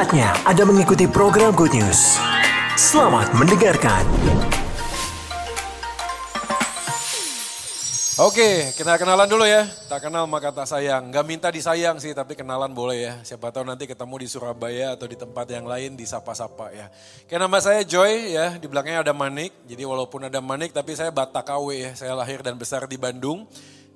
Saatnya Anda mengikuti program Good News. Selamat mendengarkan. Oke, kita kenalan dulu ya. Tak kenal maka tak sayang. Gak minta disayang sih, tapi kenalan boleh ya. Siapa tahu nanti ketemu di Surabaya atau di tempat yang lain di sapa-sapa ya. Oke, nama saya Joy ya. Di belakangnya ada Manik. Jadi walaupun ada Manik, tapi saya Batak KW ya. Saya lahir dan besar di Bandung.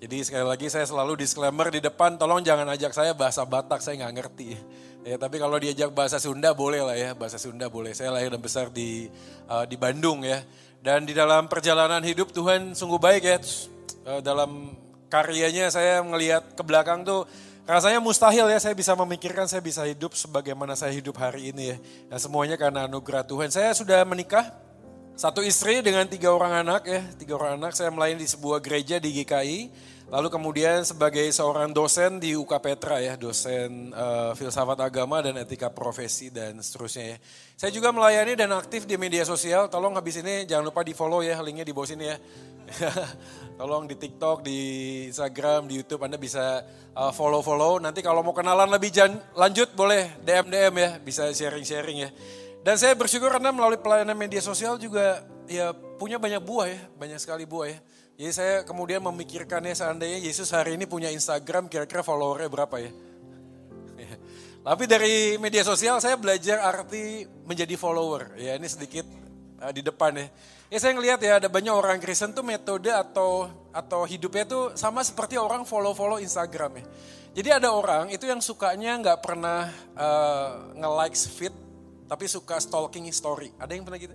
Jadi sekali lagi saya selalu disclaimer di depan, tolong jangan ajak saya bahasa Batak, saya nggak ngerti. Ya, tapi kalau diajak bahasa Sunda boleh lah ya, bahasa Sunda boleh. Saya lahir dan besar di uh, di Bandung ya. Dan di dalam perjalanan hidup Tuhan sungguh baik ya. Uh, dalam karyanya saya melihat ke belakang tuh rasanya mustahil ya saya bisa memikirkan saya bisa hidup sebagaimana saya hidup hari ini ya. Dan semuanya karena anugerah Tuhan. Saya sudah menikah satu istri dengan tiga orang anak ya, tiga orang anak. Saya melayani di sebuah gereja di GKI. Lalu kemudian sebagai seorang dosen di UK Petra ya, dosen uh, filsafat agama dan etika profesi dan seterusnya ya. Saya juga melayani dan aktif di media sosial. Tolong habis ini jangan lupa di follow ya, linknya di bawah sini ya. Tolong di TikTok, di Instagram, di YouTube Anda bisa uh, follow-follow. Nanti kalau mau kenalan lebih jan lanjut boleh DM-DM ya, bisa sharing-sharing ya. Dan saya bersyukur karena melalui pelayanan media sosial juga ya punya banyak buah ya, banyak sekali buah ya. Jadi saya kemudian memikirkannya seandainya Yesus hari ini punya Instagram kira-kira followernya berapa ya. Tapi dari media sosial saya belajar arti menjadi follower. Ya ini sedikit uh, di depan ya. Ya saya ngelihat ya ada banyak orang Kristen tuh metode atau atau hidupnya tuh sama seperti orang follow-follow Instagram ya. Jadi ada orang itu yang sukanya nggak pernah uh, nge-likes feed tapi suka stalking story. Ada yang pernah gitu?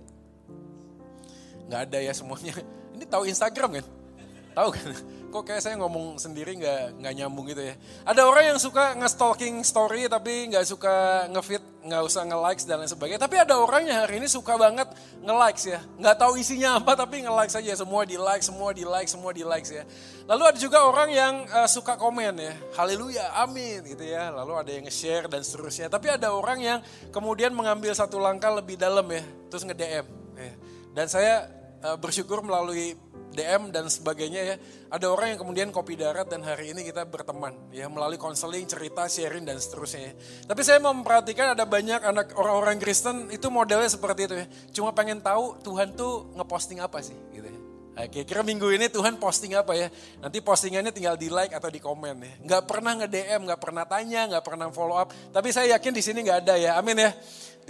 Nggak ada ya semuanya. Ini tahu Instagram kan? Tahu kan? Kok kayak saya ngomong sendiri nggak nggak nyambung gitu ya. Ada orang yang suka nge-stalking story tapi nggak suka nge-feed, nggak usah nge-likes dan lain sebagainya. Tapi ada orang yang hari ini suka banget nge-likes ya. Nggak tahu isinya apa tapi nge-like saja. Semua di-like, semua di-like, semua di-likes ya. Lalu ada juga orang yang uh, suka komen ya. Haleluya, amin gitu ya. Lalu ada yang nge-share dan seterusnya. Tapi ada orang yang kemudian mengambil satu langkah lebih dalam ya. Terus nge-DM. Ya. Dan saya uh, bersyukur melalui DM dan sebagainya ya. Ada orang yang kemudian kopi darat dan hari ini kita berteman ya melalui konseling, cerita, sharing dan seterusnya. Ya. Tapi saya mau memperhatikan ada banyak anak orang-orang Kristen itu modelnya seperti itu ya. Cuma pengen tahu Tuhan tuh ngeposting apa sih gitu ya. Nah, kira-kira minggu ini Tuhan posting apa ya? Nanti postingannya tinggal di like atau di komen ya. Nggak pernah nge-DM, nggak pernah tanya, nggak pernah follow up. Tapi saya yakin di sini nggak ada ya. Amin ya.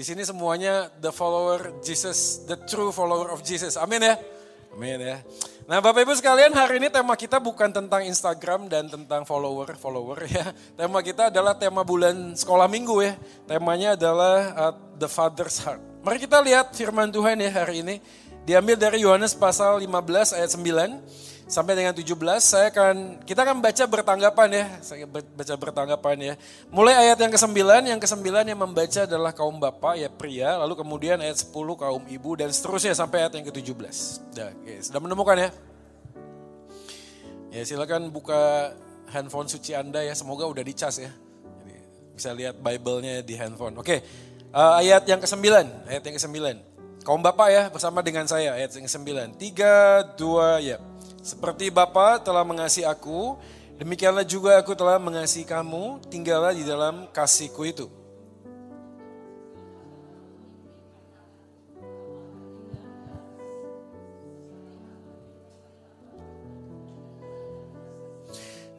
Di sini semuanya the follower Jesus, the true follower of Jesus. Amin ya. Amin ya. Nah Bapak Ibu sekalian hari ini tema kita bukan tentang Instagram dan tentang follower-follower ya. Tema kita adalah tema bulan sekolah minggu ya. Temanya adalah uh, The Father's Heart. Mari kita lihat firman Tuhan ya hari ini. Diambil dari Yohanes pasal 15 ayat 9 sampai dengan 17 saya akan kita akan baca bertanggapan ya. Saya baca bertanggapan ya. Mulai ayat yang ke-9 yang ke-9 yang membaca adalah kaum bapak ya pria lalu kemudian ayat 10 kaum ibu dan seterusnya sampai ayat yang ke-17 sudah oke, sudah menemukan ya? Ya silakan buka handphone suci Anda ya semoga udah dicas ya. Jadi, bisa lihat Bible-nya di handphone. Oke uh, ayat yang ke-9 ayat yang ke-9 kaum bapak ya bersama dengan saya ayat yang ke-9 3 2 ya seperti Bapa telah mengasihi aku, demikianlah juga aku telah mengasihi kamu, tinggallah di dalam kasihku itu.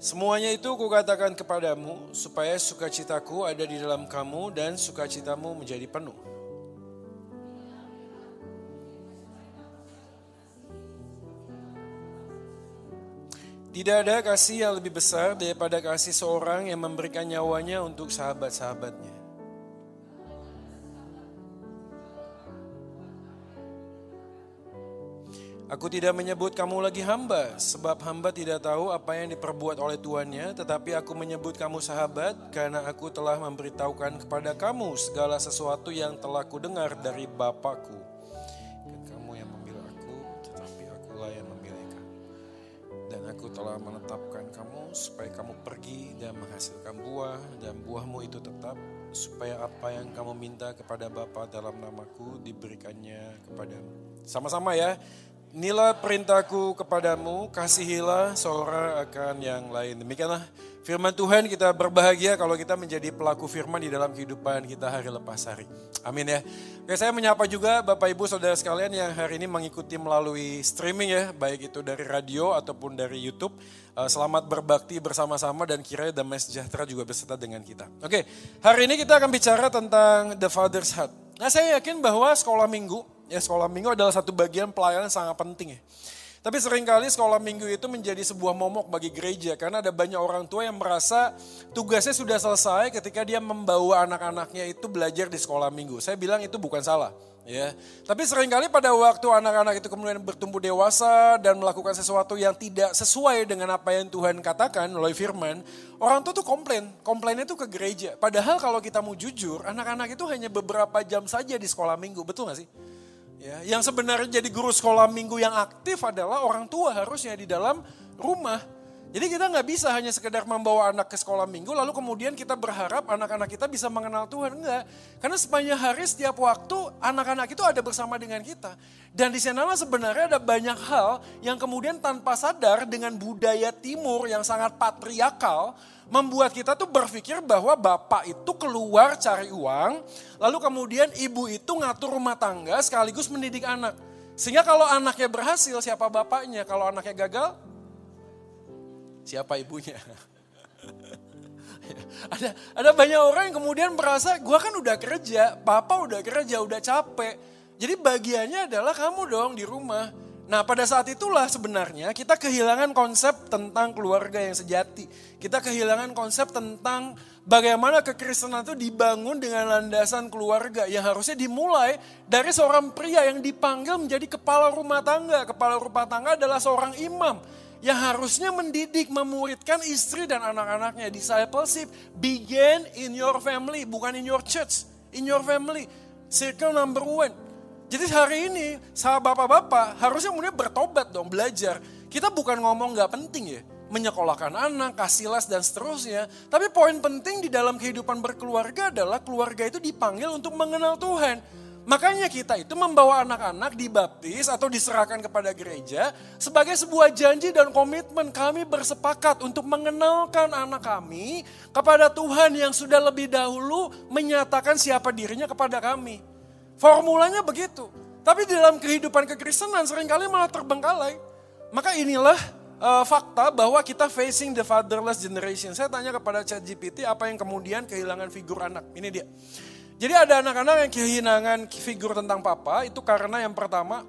Semuanya itu kukatakan kepadamu, supaya sukacitaku ada di dalam kamu dan sukacitamu menjadi penuh. Tidak ada kasih yang lebih besar daripada kasih seorang yang memberikan nyawanya untuk sahabat-sahabatnya. Aku tidak menyebut kamu lagi hamba, sebab hamba tidak tahu apa yang diperbuat oleh tuannya, tetapi aku menyebut kamu sahabat, karena aku telah memberitahukan kepada kamu segala sesuatu yang telah kudengar dari Bapakku. Aku telah menetapkan kamu supaya kamu pergi dan menghasilkan buah, dan buahmu itu tetap, supaya apa yang kamu minta kepada Bapa dalam namaku diberikannya kepadamu. Sama-sama ya, Inilah perintahku kepadamu, kasihilah seorang akan yang lain. Demikianlah firman Tuhan kita berbahagia kalau kita menjadi pelaku firman di dalam kehidupan kita hari lepas hari. Amin ya. Oke saya menyapa juga Bapak Ibu Saudara sekalian yang hari ini mengikuti melalui streaming ya, baik itu dari radio ataupun dari Youtube. Eh, selamat berbakti bersama-sama dan kiranya damai sejahtera juga beserta dengan kita. Oke, hari ini kita akan bicara tentang The Father's Heart. Nah saya yakin bahwa sekolah minggu Ya sekolah minggu adalah satu bagian pelayanan sangat penting ya. Tapi sering kali sekolah minggu itu menjadi sebuah momok bagi gereja karena ada banyak orang tua yang merasa tugasnya sudah selesai ketika dia membawa anak-anaknya itu belajar di sekolah minggu. Saya bilang itu bukan salah. Ya, tapi sering kali pada waktu anak-anak itu kemudian bertumbuh dewasa dan melakukan sesuatu yang tidak sesuai dengan apa yang Tuhan katakan melalui firman, orang tua tuh komplain, komplainnya tuh ke gereja. Padahal kalau kita mau jujur, anak-anak itu hanya beberapa jam saja di sekolah minggu, betul gak sih? Ya, yang sebenarnya jadi guru sekolah minggu yang aktif adalah orang tua harusnya di dalam rumah. Jadi kita nggak bisa hanya sekedar membawa anak ke sekolah minggu lalu kemudian kita berharap anak-anak kita bisa mengenal Tuhan. Enggak. Karena sepanjang hari setiap waktu anak-anak itu ada bersama dengan kita. Dan di sanalah sebenarnya ada banyak hal yang kemudian tanpa sadar dengan budaya timur yang sangat patriarkal membuat kita tuh berpikir bahwa bapak itu keluar cari uang, lalu kemudian ibu itu ngatur rumah tangga sekaligus mendidik anak. Sehingga kalau anaknya berhasil, siapa bapaknya? Kalau anaknya gagal, siapa ibunya? ada ada banyak orang yang kemudian merasa, gue kan udah kerja, papa udah kerja, udah capek. Jadi bagiannya adalah kamu dong di rumah. Nah pada saat itulah sebenarnya kita kehilangan konsep tentang keluarga yang sejati. Kita kehilangan konsep tentang bagaimana kekristenan itu dibangun dengan landasan keluarga yang harusnya dimulai dari seorang pria yang dipanggil menjadi kepala rumah tangga. Kepala rumah tangga adalah seorang imam yang harusnya mendidik, memuridkan istri dan anak-anaknya. Discipleship begin in your family, bukan in your church, in your family. Circle number one. Jadi hari ini sahabat bapak-bapak harusnya kemudian bertobat dong, belajar. Kita bukan ngomong gak penting ya, menyekolahkan anak, kasih les dan seterusnya. Tapi poin penting di dalam kehidupan berkeluarga adalah keluarga itu dipanggil untuk mengenal Tuhan. Makanya kita itu membawa anak-anak dibaptis atau diserahkan kepada gereja sebagai sebuah janji dan komitmen kami bersepakat untuk mengenalkan anak kami kepada Tuhan yang sudah lebih dahulu menyatakan siapa dirinya kepada kami. Formulanya begitu. Tapi dalam kehidupan kekristenan sering kali malah terbengkalai. Maka inilah uh, fakta bahwa kita facing the fatherless generation. Saya tanya kepada ChatGPT apa yang kemudian kehilangan figur anak. Ini dia. Jadi ada anak-anak yang kehilangan figur tentang papa itu karena yang pertama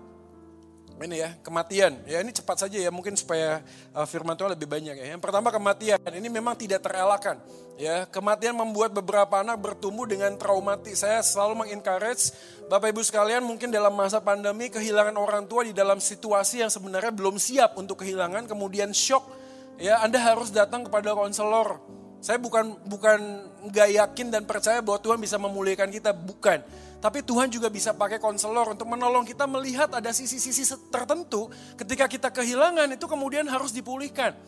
ini ya kematian. Ya ini cepat saja ya mungkin supaya uh, firman Tuhan lebih banyak ya. Yang pertama kematian. Ini memang tidak terelakkan. Ya, kematian membuat beberapa anak bertumbuh dengan traumatis. Saya selalu mengencourage Bapak Ibu sekalian mungkin dalam masa pandemi kehilangan orang tua di dalam situasi yang sebenarnya belum siap untuk kehilangan kemudian shock. Ya, Anda harus datang kepada konselor. Saya bukan bukan nggak yakin dan percaya bahwa Tuhan bisa memulihkan kita, bukan. Tapi Tuhan juga bisa pakai konselor untuk menolong kita melihat ada sisi-sisi tertentu ketika kita kehilangan itu kemudian harus dipulihkan.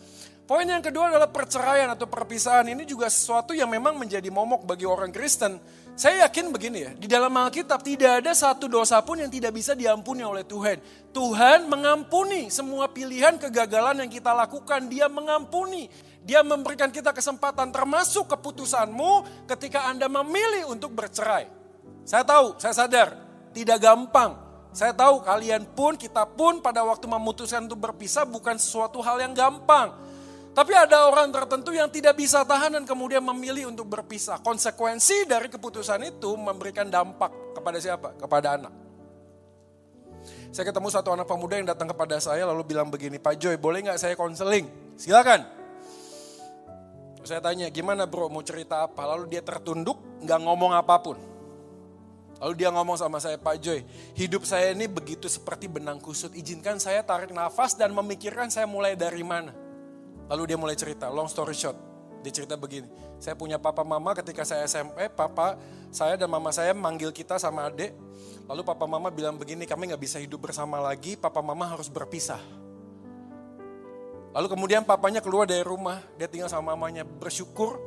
Poin yang kedua adalah perceraian atau perpisahan. Ini juga sesuatu yang memang menjadi momok bagi orang Kristen. Saya yakin begini ya, di dalam Alkitab tidak ada satu dosa pun yang tidak bisa diampuni oleh Tuhan. Tuhan mengampuni semua pilihan kegagalan yang kita lakukan. Dia mengampuni. Dia memberikan kita kesempatan termasuk keputusanmu ketika Anda memilih untuk bercerai. Saya tahu, saya sadar, tidak gampang. Saya tahu kalian pun, kita pun pada waktu memutuskan untuk berpisah bukan sesuatu hal yang gampang. Tapi ada orang tertentu yang tidak bisa tahan dan kemudian memilih untuk berpisah. Konsekuensi dari keputusan itu memberikan dampak kepada siapa? Kepada anak. Saya ketemu satu anak pemuda yang datang kepada saya lalu bilang begini, Pak Joy boleh nggak saya konseling? Silakan. Saya tanya, gimana bro mau cerita apa? Lalu dia tertunduk, nggak ngomong apa pun. Lalu dia ngomong sama saya, Pak Joy, hidup saya ini begitu seperti benang kusut. Izinkan saya tarik nafas dan memikirkan saya mulai dari mana. Lalu dia mulai cerita, long story short. Dia cerita begini, saya punya papa mama ketika saya SMP, papa saya dan mama saya manggil kita sama adik. Lalu papa mama bilang begini, kami gak bisa hidup bersama lagi, papa mama harus berpisah. Lalu kemudian papanya keluar dari rumah, dia tinggal sama mamanya, bersyukur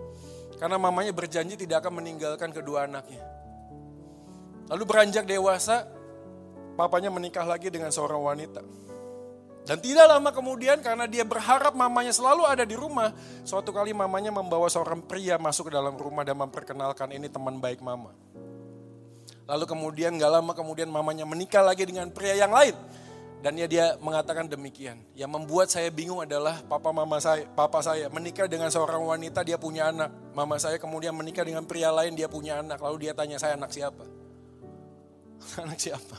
karena mamanya berjanji tidak akan meninggalkan kedua anaknya. Lalu beranjak dewasa, papanya menikah lagi dengan seorang wanita. Dan tidak lama kemudian karena dia berharap mamanya selalu ada di rumah, suatu kali mamanya membawa seorang pria masuk ke dalam rumah dan memperkenalkan ini teman baik mama. Lalu kemudian gak lama kemudian mamanya menikah lagi dengan pria yang lain. Dan ya dia mengatakan demikian. Yang membuat saya bingung adalah papa mama saya, papa saya menikah dengan seorang wanita dia punya anak. Mama saya kemudian menikah dengan pria lain dia punya anak. Lalu dia tanya saya anak siapa? anak siapa?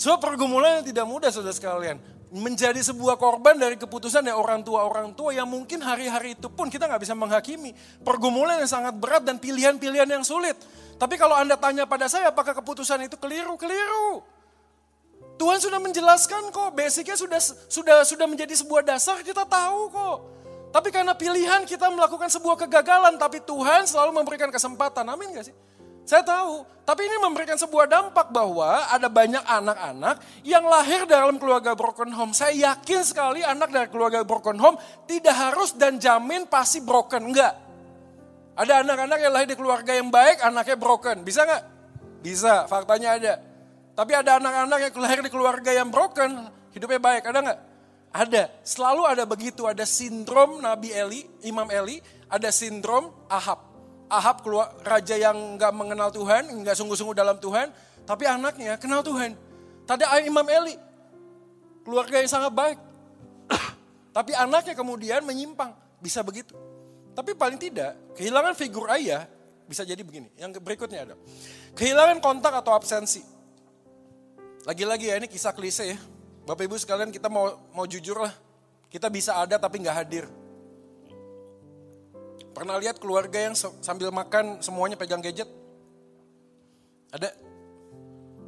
Sebab pergumulan yang tidak mudah saudara sekalian. Menjadi sebuah korban dari keputusan dari orang tua-orang tua yang mungkin hari-hari itu pun kita nggak bisa menghakimi. Pergumulan yang sangat berat dan pilihan-pilihan yang sulit. Tapi kalau Anda tanya pada saya apakah keputusan itu keliru? Keliru. Tuhan sudah menjelaskan kok, basicnya sudah sudah sudah menjadi sebuah dasar kita tahu kok. Tapi karena pilihan kita melakukan sebuah kegagalan, tapi Tuhan selalu memberikan kesempatan. Amin gak sih? Saya tahu, tapi ini memberikan sebuah dampak bahwa ada banyak anak-anak yang lahir dalam keluarga broken home. Saya yakin sekali anak dari keluarga broken home tidak harus dan jamin pasti broken. Enggak. Ada anak-anak yang lahir di keluarga yang baik, anaknya broken. Bisa nggak? Bisa, faktanya ada. Tapi ada anak-anak yang lahir di keluarga yang broken, hidupnya baik. Ada nggak? Ada. Selalu ada begitu. Ada sindrom Nabi Eli, Imam Eli, ada sindrom Ahab. Ahab keluar raja yang nggak mengenal Tuhan, nggak sungguh-sungguh dalam Tuhan, tapi anaknya kenal Tuhan. Tadi Imam Eli, keluarga yang sangat baik. tapi anaknya kemudian menyimpang, bisa begitu. Tapi paling tidak, kehilangan figur ayah bisa jadi begini. Yang berikutnya ada. Kehilangan kontak atau absensi. Lagi-lagi ya ini kisah klise ya. Bapak Ibu sekalian kita mau mau jujur lah. Kita bisa ada tapi nggak hadir. Pernah lihat keluarga yang sambil makan semuanya pegang gadget? Ada?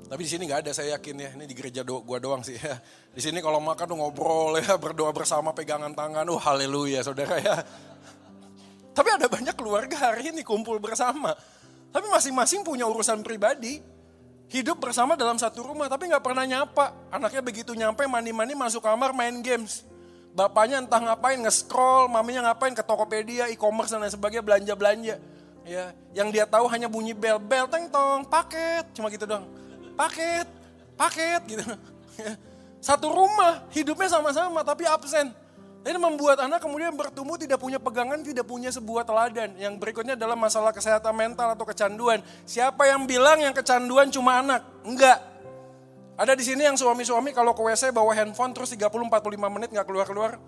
Tapi di sini nggak ada saya yakin ya. Ini di gereja do gua doang sih ya. Di sini kalau makan tuh ngobrol ya, berdoa bersama pegangan tangan. Oh haleluya saudara ya. Tapi ada banyak keluarga hari ini kumpul bersama. Tapi masing-masing punya urusan pribadi. Hidup bersama dalam satu rumah tapi nggak pernah nyapa. Anaknya begitu nyampe mandi-mandi masuk kamar main games. Bapaknya entah ngapain nge-scroll, maminya ngapain ke Tokopedia, e-commerce dan lain sebagainya belanja-belanja. Ya, yang dia tahu hanya bunyi bel, bel teng tong, paket, cuma gitu dong. Paket, paket gitu. Ya. Satu rumah, hidupnya sama-sama tapi absen. Ini membuat anak kemudian bertumbuh tidak punya pegangan, tidak punya sebuah teladan. Yang berikutnya adalah masalah kesehatan mental atau kecanduan. Siapa yang bilang yang kecanduan cuma anak? Enggak. Ada di sini yang suami-suami kalau ke WC bawa handphone terus 30-45 menit nggak keluar-keluar?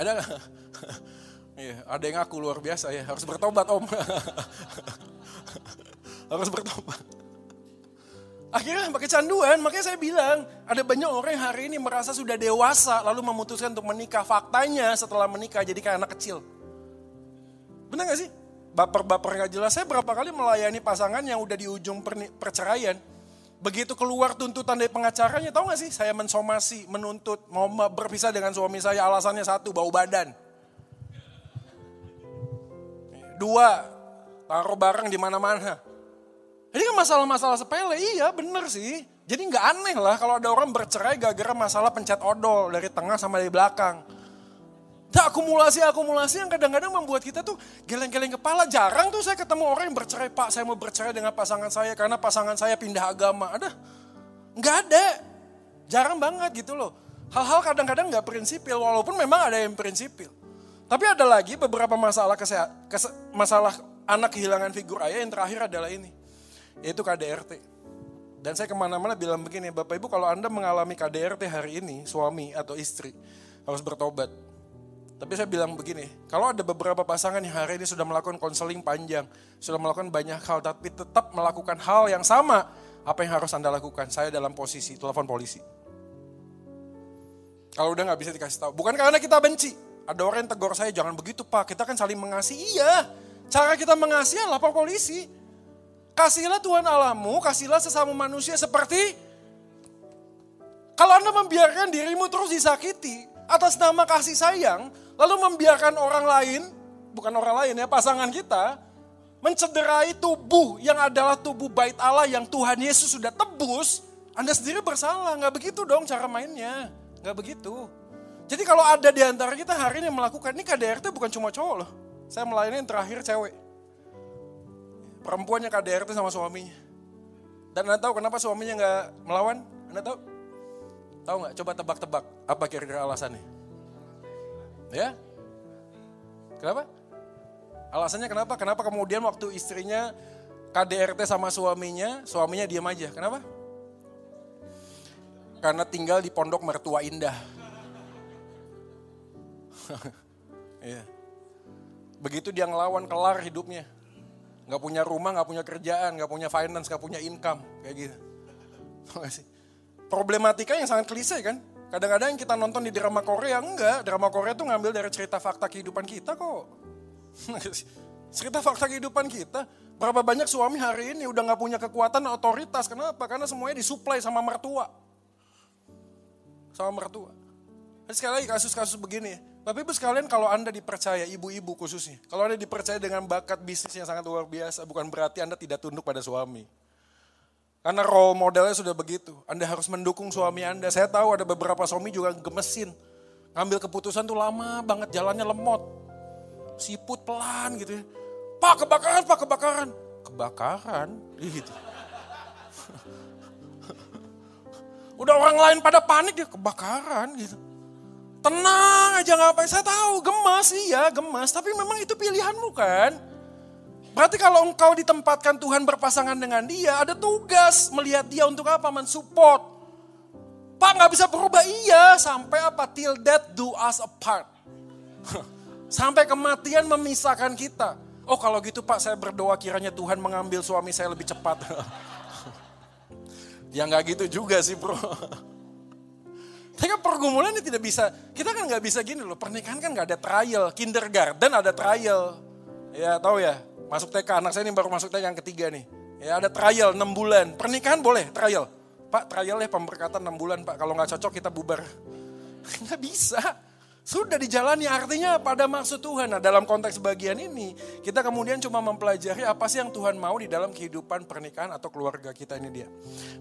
Ada? Iya, ada yang aku luar biasa ya, harus bertobat om. harus bertobat. Akhirnya pakai canduan, makanya saya bilang, ada banyak orang yang hari ini merasa sudah dewasa lalu memutuskan untuk menikah. Faktanya setelah menikah jadi kayak anak kecil. Benar gak sih? Baper-baper gak jelas. Saya berapa kali melayani pasangan yang udah di ujung perceraian Begitu keluar tuntutan dari pengacaranya, tahu gak sih? Saya mensomasi, menuntut, mau berpisah dengan suami saya, alasannya satu, bau badan. Dua, taruh barang di mana-mana. Ini kan masalah-masalah sepele, iya bener sih. Jadi nggak aneh lah kalau ada orang bercerai gara-gara masalah pencet odol dari tengah sama dari belakang. Nah, akumulasi-akumulasi yang kadang-kadang membuat kita tuh geleng-geleng kepala. Jarang tuh saya ketemu orang yang bercerai, Pak saya mau bercerai dengan pasangan saya karena pasangan saya pindah agama. Ada? Nggak ada. Jarang banget gitu loh. Hal-hal kadang-kadang nggak prinsipil, walaupun memang ada yang prinsipil. Tapi ada lagi beberapa masalah kesehat, kese, masalah anak kehilangan figur ayah yang terakhir adalah ini. Yaitu KDRT. Dan saya ke mana-mana bilang begini, Bapak Ibu kalau Anda mengalami KDRT hari ini, suami atau istri, harus bertobat tapi saya bilang begini, kalau ada beberapa pasangan yang hari ini sudah melakukan konseling panjang, sudah melakukan banyak hal, tapi tetap melakukan hal yang sama, apa yang harus Anda lakukan? Saya dalam posisi telepon polisi. Kalau udah nggak bisa dikasih tahu, bukan karena kita benci. Ada orang yang tegur saya, jangan begitu pak, kita kan saling mengasihi. Iya, cara kita mengasihi lapor polisi. Kasihlah Tuhan alamu, kasihlah sesama manusia seperti kalau Anda membiarkan dirimu terus disakiti atas nama kasih sayang, Lalu membiarkan orang lain, bukan orang lain ya, pasangan kita, mencederai tubuh yang adalah tubuh bait Allah yang Tuhan Yesus sudah tebus, Anda sendiri bersalah. Nggak begitu dong cara mainnya. Nggak begitu. Jadi kalau ada di antara kita hari ini melakukan, ini KDRT bukan cuma cowok loh. Saya melayani yang terakhir cewek. Perempuannya KDRT sama suaminya. Dan Anda tahu kenapa suaminya nggak melawan? Anda tahu? Tahu nggak? Coba tebak-tebak. Apa kira-kira alasannya? Ya? Kenapa? Alasannya kenapa? Kenapa kemudian waktu istrinya KDRT sama suaminya, suaminya diam aja. Kenapa? Karena tinggal di pondok mertua indah. Iya. Begitu dia ngelawan kelar hidupnya. Gak punya rumah, gak punya kerjaan, gak punya finance, gak punya income. Kayak gitu. Problematika yang sangat klise kan. Kadang-kadang yang kita nonton di drama Korea, enggak. Drama Korea tuh ngambil dari cerita fakta kehidupan kita kok. cerita fakta kehidupan kita. Berapa banyak suami hari ini udah gak punya kekuatan otoritas. Kenapa? Karena semuanya disuplai sama mertua. Sama mertua. Sekali lagi kasus-kasus begini Bapak Ibu sekalian kalau Anda dipercaya, ibu-ibu khususnya, kalau Anda dipercaya dengan bakat bisnis yang sangat luar biasa, bukan berarti Anda tidak tunduk pada suami. Karena role modelnya sudah begitu. Anda harus mendukung suami Anda. Saya tahu ada beberapa suami juga gemesin. Ngambil keputusan tuh lama banget, jalannya lemot. Siput pelan gitu ya. Pak kebakaran, pak kebakaran. Kebakaran? Gitu. Udah orang lain pada panik ya kebakaran gitu. Tenang aja ngapain, saya tahu gemas, iya gemas. Tapi memang itu pilihanmu kan. Berarti kalau engkau ditempatkan Tuhan berpasangan dengan dia, ada tugas melihat dia untuk apa? Mensupport. Pak nggak bisa berubah, iya. Sampai apa? Till death do us apart. Sampai kematian memisahkan kita. Oh kalau gitu Pak saya berdoa kiranya Tuhan mengambil suami saya lebih cepat. ya nggak gitu juga sih bro. Tapi kan pergumulan ini tidak bisa, kita kan nggak bisa gini loh, pernikahan kan nggak ada trial, kindergarten ada trial. Ya tahu ya, masuk TK, anak saya ini baru masuk TK yang ketiga nih. Ya ada trial 6 bulan, pernikahan boleh trial. Pak trial ya pemberkatan 6 bulan pak, kalau nggak cocok kita bubar. Nggak bisa. Sudah dijalani artinya pada maksud Tuhan. Nah dalam konteks bagian ini kita kemudian cuma mempelajari apa sih yang Tuhan mau di dalam kehidupan pernikahan atau keluarga kita ini dia.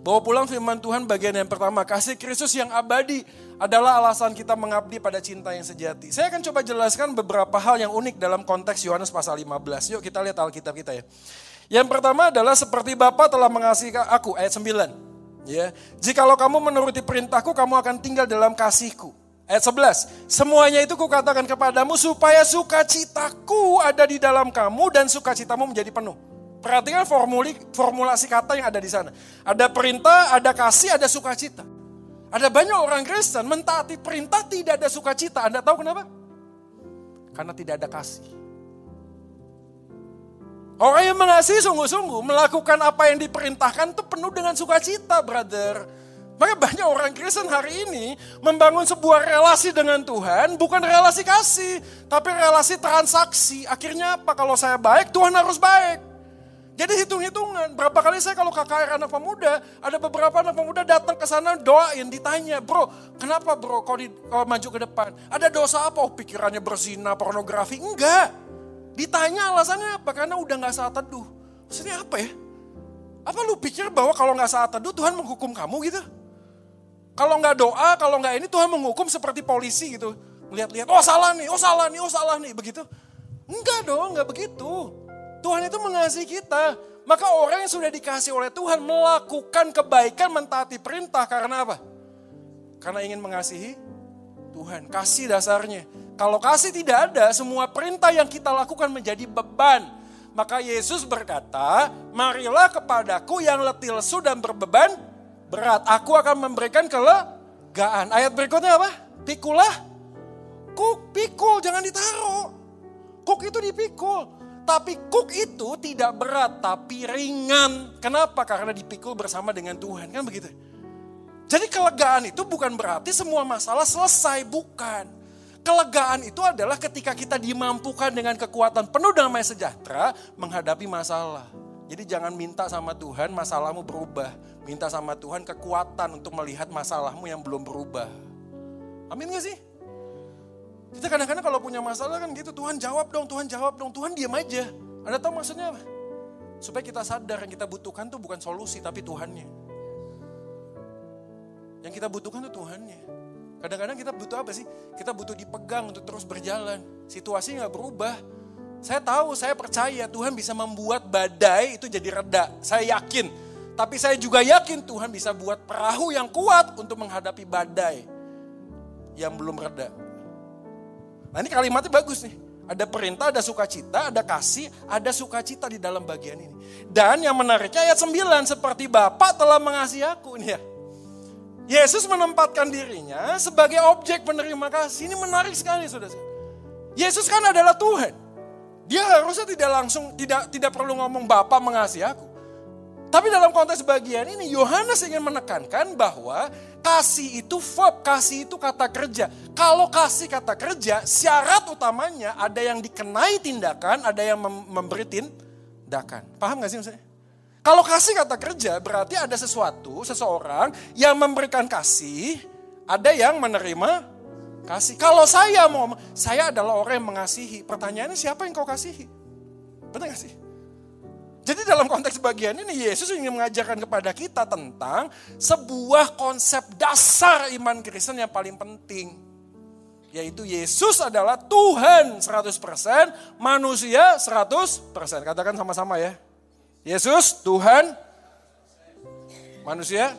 Bawa pulang firman Tuhan bagian yang pertama. Kasih Kristus yang abadi adalah alasan kita mengabdi pada cinta yang sejati. Saya akan coba jelaskan beberapa hal yang unik dalam konteks Yohanes pasal 15. Yuk kita lihat Alkitab kita ya. Yang pertama adalah seperti Bapa telah mengasihi aku ayat 9. Ya, jikalau kamu menuruti perintahku, kamu akan tinggal dalam kasihku. Ayat 11, semuanya itu kukatakan kepadamu supaya sukacitaku ada di dalam kamu dan sukacitamu menjadi penuh. Perhatikan formuli, formulasi kata yang ada di sana. Ada perintah, ada kasih, ada sukacita. Ada banyak orang Kristen mentaati perintah tidak ada sukacita. Anda tahu kenapa? Karena tidak ada kasih. Orang yang mengasihi sungguh-sungguh melakukan apa yang diperintahkan itu penuh dengan sukacita, brother. Maka banyak orang Kristen hari ini membangun sebuah relasi dengan Tuhan, bukan relasi kasih, tapi relasi transaksi. Akhirnya apa? Kalau saya baik, Tuhan harus baik. Jadi hitung-hitungan, berapa kali saya kalau KKR anak pemuda, ada beberapa anak pemuda datang ke sana doain, ditanya, bro, kenapa bro kau, di, kau maju ke depan? Ada dosa apa? Oh pikirannya berzina, pornografi? Enggak. Ditanya alasannya apa? Karena udah gak saat teduh. Maksudnya apa ya? Apa lu pikir bahwa kalau gak saat teduh Tuhan menghukum kamu gitu? Kalau nggak doa, kalau nggak ini Tuhan menghukum seperti polisi gitu. Lihat-lihat, oh salah nih, oh salah nih, oh salah nih, begitu. Enggak dong, enggak begitu. Tuhan itu mengasihi kita. Maka orang yang sudah dikasih oleh Tuhan melakukan kebaikan mentaati perintah karena apa? Karena ingin mengasihi Tuhan. Kasih dasarnya. Kalau kasih tidak ada, semua perintah yang kita lakukan menjadi beban. Maka Yesus berkata, marilah kepadaku yang letih lesu dan berbeban, berat. Aku akan memberikan kelegaan. Ayat berikutnya apa? Pikulah. Kuk, pikul, jangan ditaruh. Kuk itu dipikul. Tapi kuk itu tidak berat, tapi ringan. Kenapa? Karena dipikul bersama dengan Tuhan. Kan begitu. Jadi kelegaan itu bukan berarti semua masalah selesai, bukan. Kelegaan itu adalah ketika kita dimampukan dengan kekuatan penuh damai sejahtera menghadapi masalah. Jadi jangan minta sama Tuhan masalahmu berubah. Minta sama Tuhan kekuatan untuk melihat masalahmu yang belum berubah. Amin gak sih? Kita kadang-kadang kalau punya masalah kan gitu, Tuhan jawab dong, Tuhan jawab dong, Tuhan diam aja. Anda tahu maksudnya apa? Supaya kita sadar yang kita butuhkan tuh bukan solusi tapi Tuhannya. Yang kita butuhkan tuh Tuhannya. Kadang-kadang kita butuh apa sih? Kita butuh dipegang untuk terus berjalan. Situasi nggak berubah, saya tahu, saya percaya Tuhan bisa membuat badai itu jadi reda. Saya yakin. Tapi saya juga yakin Tuhan bisa buat perahu yang kuat untuk menghadapi badai yang belum reda. Nah ini kalimatnya bagus nih. Ada perintah, ada sukacita, ada kasih, ada sukacita di dalam bagian ini. Dan yang menariknya ayat 9, seperti Bapak telah mengasihi aku. Ini ya. Yesus menempatkan dirinya sebagai objek penerima kasih. Ini menarik sekali saudara. Yesus kan adalah Tuhan. Dia harusnya tidak langsung tidak tidak perlu ngomong Bapa mengasihi aku. Tapi dalam konteks bagian ini Yohanes ingin menekankan bahwa kasih itu verb, kasih itu kata kerja. Kalau kasih kata kerja, syarat utamanya ada yang dikenai tindakan, ada yang memberi tindakan. Paham gak sih maksudnya? Kalau kasih kata kerja berarti ada sesuatu, seseorang yang memberikan kasih, ada yang menerima Kasih. Kalau saya mau, saya adalah orang yang mengasihi. Pertanyaannya siapa yang kau kasihi? Benar gak sih? Jadi dalam konteks bagian ini Yesus ingin mengajarkan kepada kita tentang sebuah konsep dasar iman Kristen yang paling penting. Yaitu Yesus adalah Tuhan 100%, manusia 100%. Katakan sama-sama ya. Yesus Tuhan, manusia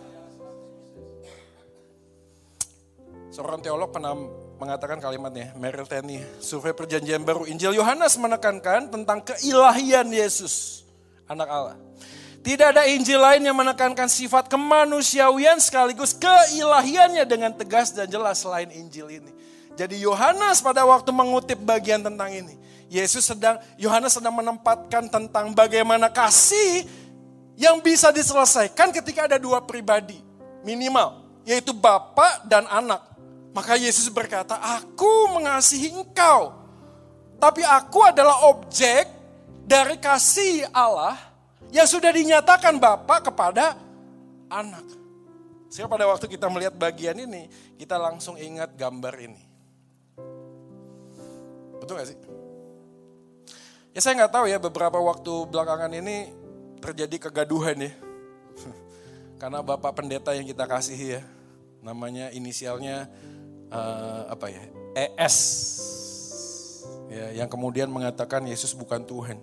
Seorang teolog pernah mengatakan kalimatnya, Meryl Tenny, survei perjanjian baru Injil Yohanes menekankan tentang keilahian Yesus, anak Allah. Tidak ada Injil lain yang menekankan sifat kemanusiawian sekaligus keilahiannya dengan tegas dan jelas selain Injil ini. Jadi Yohanes pada waktu mengutip bagian tentang ini, Yesus sedang Yohanes sedang menempatkan tentang bagaimana kasih yang bisa diselesaikan ketika ada dua pribadi minimal, yaitu Bapak dan anak. Maka Yesus berkata, aku mengasihi engkau. Tapi aku adalah objek dari kasih Allah yang sudah dinyatakan Bapak kepada anak. Sehingga pada waktu kita melihat bagian ini, kita langsung ingat gambar ini. Betul gak sih? Ya saya nggak tahu ya beberapa waktu belakangan ini terjadi kegaduhan ya. Karena Bapak Pendeta yang kita kasihi ya, namanya inisialnya uh, apa ya ES ya yang kemudian mengatakan Yesus bukan Tuhan.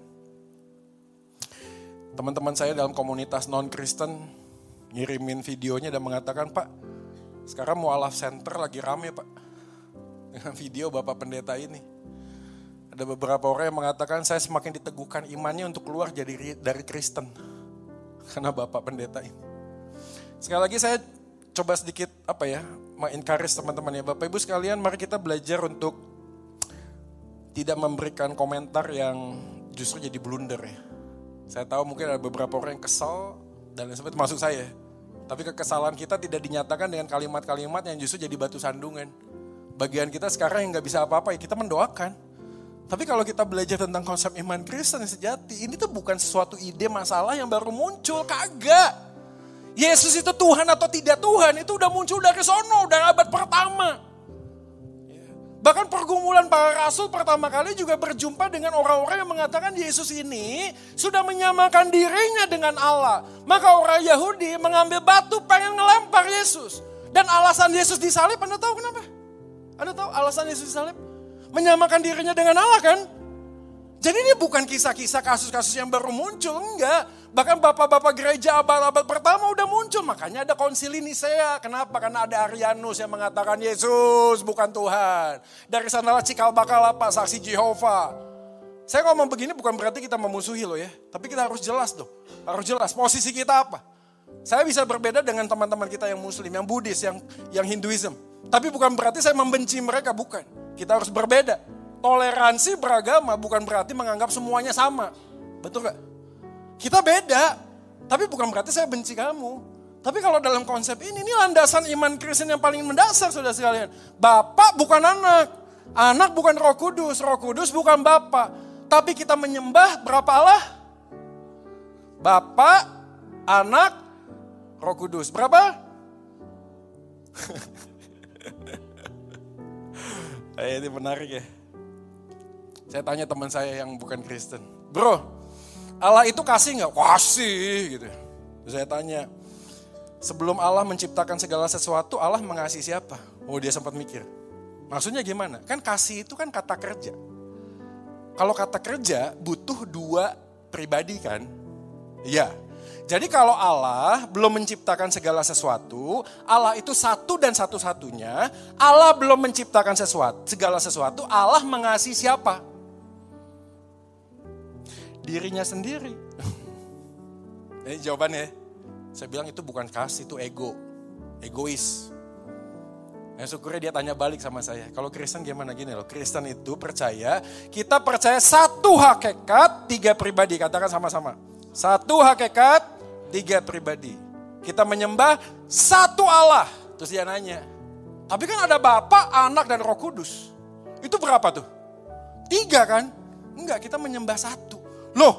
Teman-teman saya dalam komunitas non Kristen ngirimin videonya dan mengatakan Pak sekarang mualaf center lagi rame Pak dengan video Bapak Pendeta ini. Ada beberapa orang yang mengatakan saya semakin diteguhkan imannya untuk keluar jadi dari Kristen karena Bapak Pendeta ini. Sekali lagi saya coba sedikit apa ya, mengencourage teman-teman ya. Bapak Ibu sekalian, mari kita belajar untuk tidak memberikan komentar yang justru jadi blunder ya. Saya tahu mungkin ada beberapa orang yang kesal dan lain sebagainya, masuk saya. Tapi kekesalan kita tidak dinyatakan dengan kalimat-kalimat yang justru jadi batu sandungan. Bagian kita sekarang yang nggak bisa apa-apa ya kita mendoakan. Tapi kalau kita belajar tentang konsep iman Kristen yang sejati, ini tuh bukan sesuatu ide masalah yang baru muncul, kagak. Yesus itu Tuhan atau tidak Tuhan itu udah muncul dari sono, dari abad pertama. Bahkan pergumulan para rasul pertama kali juga berjumpa dengan orang-orang yang mengatakan Yesus ini sudah menyamakan dirinya dengan Allah. Maka orang Yahudi mengambil batu pengen ngelempar Yesus. Dan alasan Yesus disalib, Anda tahu kenapa? Anda tahu alasan Yesus disalib? Menyamakan dirinya dengan Allah kan? Jadi ini bukan kisah-kisah kasus-kasus yang baru muncul, enggak. Bahkan bapak-bapak gereja abad-abad pertama udah muncul. Makanya ada konsili Nisea. Kenapa? Karena ada Arianus yang mengatakan Yesus bukan Tuhan. Dari sanalah cikal bakal apa? Saksi Jehovah. Saya ngomong begini bukan berarti kita memusuhi loh ya. Tapi kita harus jelas dong. Harus jelas posisi kita apa. Saya bisa berbeda dengan teman-teman kita yang muslim, yang Buddhis, yang yang Hinduism. Tapi bukan berarti saya membenci mereka, bukan. Kita harus berbeda toleransi beragama bukan berarti menganggap semuanya sama. Betul gak? Kita beda, tapi bukan berarti saya benci kamu. Tapi kalau dalam konsep ini, ini landasan iman Kristen yang paling mendasar saudara sekalian. Bapak bukan anak, anak bukan roh kudus, roh kudus bukan bapak. Tapi kita menyembah berapa Allah? Bapak, anak, roh kudus. Berapa? Eh, ini menarik ya. Saya tanya teman saya yang bukan Kristen, bro, Allah itu kasih nggak? Kasih gitu. Saya tanya, sebelum Allah menciptakan segala sesuatu, Allah mengasihi siapa? Oh dia sempat mikir. Maksudnya gimana? Kan kasih itu kan kata kerja. Kalau kata kerja butuh dua pribadi kan? Iya. Jadi kalau Allah belum menciptakan segala sesuatu, Allah itu satu dan satu-satunya. Allah belum menciptakan sesuatu, segala sesuatu. Allah mengasihi siapa? Dirinya sendiri. Ini jawabannya. Saya bilang itu bukan kasih, itu ego. Egois. Ya syukurnya dia tanya balik sama saya. Kalau Kristen gimana gini loh. Kristen itu percaya, kita percaya satu hakikat, tiga pribadi. Katakan sama-sama. Satu hakikat, tiga pribadi. Kita menyembah satu Allah. Terus dia nanya, tapi kan ada Bapak, Anak, dan Roh Kudus. Itu berapa tuh? Tiga kan? Enggak, kita menyembah satu. Loh,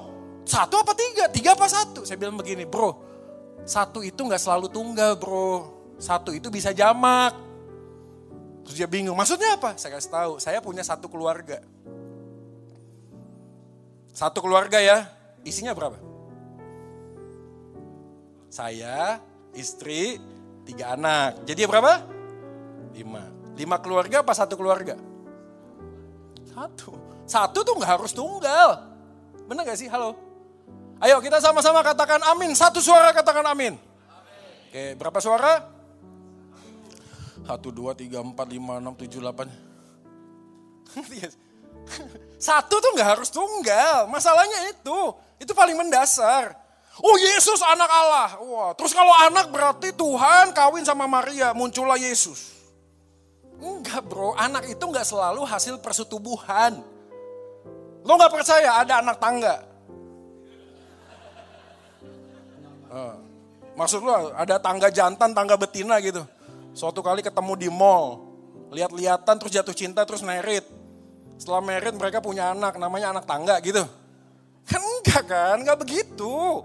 satu apa tiga? Tiga apa satu? Saya bilang begini, bro. Satu itu nggak selalu tunggal, bro. Satu itu bisa jamak. Terus dia bingung, maksudnya apa? Saya kasih tahu, saya punya satu keluarga. Satu keluarga ya, isinya berapa? Saya, istri, tiga anak. Jadi berapa? Lima. Lima keluarga apa satu keluarga? Satu. Satu tuh nggak harus tunggal. Bener gak sih? Halo? Ayo kita sama-sama katakan amin. Satu suara katakan amin. amin. Oke, berapa suara? 1, 2, 3, 4, 5, 6, 7, 8. Satu tuh nggak harus tunggal. Masalahnya itu. Itu paling mendasar. Oh Yesus anak Allah. Wah, terus kalau anak berarti Tuhan kawin sama Maria. Muncullah Yesus. Enggak bro, anak itu nggak selalu hasil persetubuhan. Lo nggak percaya ada anak tangga? Uh, maksud lo ada tangga jantan, tangga betina gitu? Suatu kali ketemu di mall, lihat-lihatan terus jatuh cinta terus merit. Setelah merit mereka punya anak, namanya anak tangga gitu. Kan enggak kan, enggak begitu.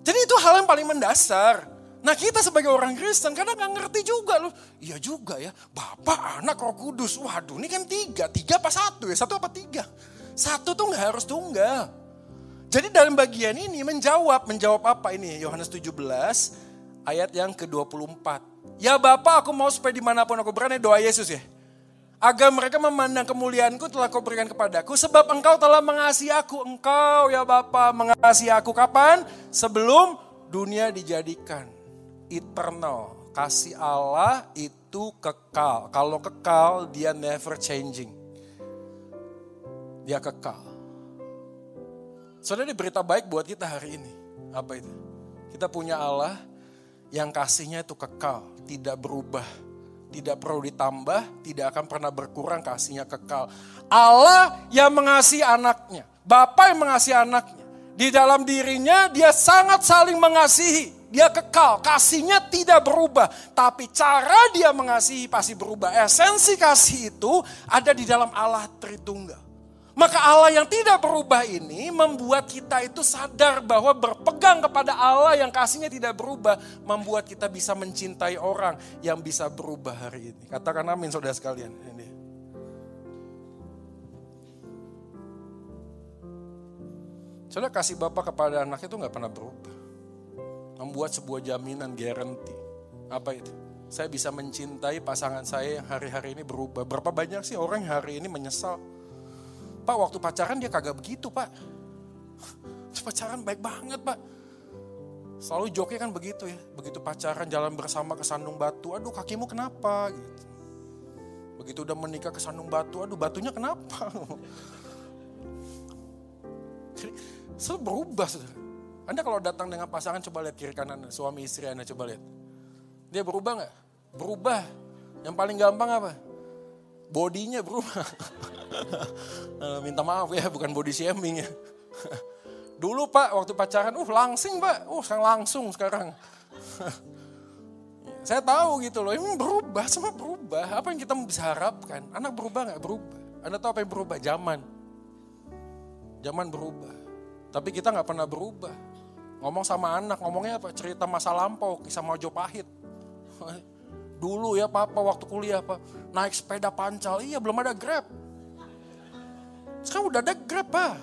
Jadi itu hal yang paling mendasar. Nah kita sebagai orang Kristen kadang nggak ngerti juga loh. Iya juga ya, Bapak, Anak, Roh Kudus. Waduh ini kan tiga, tiga apa satu ya? Satu apa tiga? Satu tuh nggak harus tunggal. Jadi dalam bagian ini menjawab, menjawab apa ini? Yohanes 17 ayat yang ke-24. Ya Bapak aku mau supaya di mana pun aku berada doa Yesus ya. Agar mereka memandang kemuliaanku telah kau berikan kepadaku. Sebab engkau telah mengasihi aku. Engkau ya Bapak mengasihi aku kapan? Sebelum dunia dijadikan. Eternal. Kasih Allah itu kekal. Kalau kekal dia never changing. Dia kekal. Saudara ini berita baik buat kita hari ini. Apa itu? Kita punya Allah yang kasihnya itu kekal, tidak berubah, tidak perlu ditambah, tidak akan pernah berkurang kasihnya kekal. Allah yang mengasihi anaknya, Bapak yang mengasihi anaknya. Di dalam dirinya dia sangat saling mengasihi. Dia kekal, kasihnya tidak berubah. Tapi cara dia mengasihi pasti berubah. Esensi kasih itu ada di dalam Allah Tritunggal. Maka Allah yang tidak berubah ini membuat kita itu sadar bahwa berpegang kepada Allah yang kasihnya tidak berubah. Membuat kita bisa mencintai orang yang bisa berubah hari ini. Katakan amin saudara sekalian. Ini. Saudara kasih Bapak kepada anak itu nggak pernah berubah. Membuat sebuah jaminan guarantee. Apa itu? Saya bisa mencintai pasangan saya yang hari-hari ini berubah. Berapa banyak sih orang yang hari ini menyesal Pak waktu pacaran dia kagak begitu pak. Pacaran baik banget pak. Selalu joknya kan begitu ya. Begitu pacaran jalan bersama ke Sandung Batu. Aduh kakimu kenapa gitu. Begitu udah menikah ke Sandung Batu. Aduh batunya kenapa. Jadi selalu berubah. Anda kalau datang dengan pasangan coba lihat kiri kanan suami istri Anda coba lihat. Dia berubah nggak? Berubah. Yang paling gampang apa? Bodinya berubah. Eh, minta maaf ya, bukan body shaming ya. Dulu pak, waktu pacaran, uh langsing pak, uh sekarang langsung sekarang. Saya tahu gitu loh, ini berubah, semua berubah. Apa yang kita bisa harapkan? Anak berubah nggak berubah? Anda tahu apa yang berubah? Zaman. Zaman berubah. Tapi kita nggak pernah berubah. Ngomong sama anak, ngomongnya apa? Cerita masa lampau, kisah Majapahit. Dulu ya papa waktu kuliah pak, naik sepeda pancal, iya belum ada grab sekarang udah ada Grab, Pak.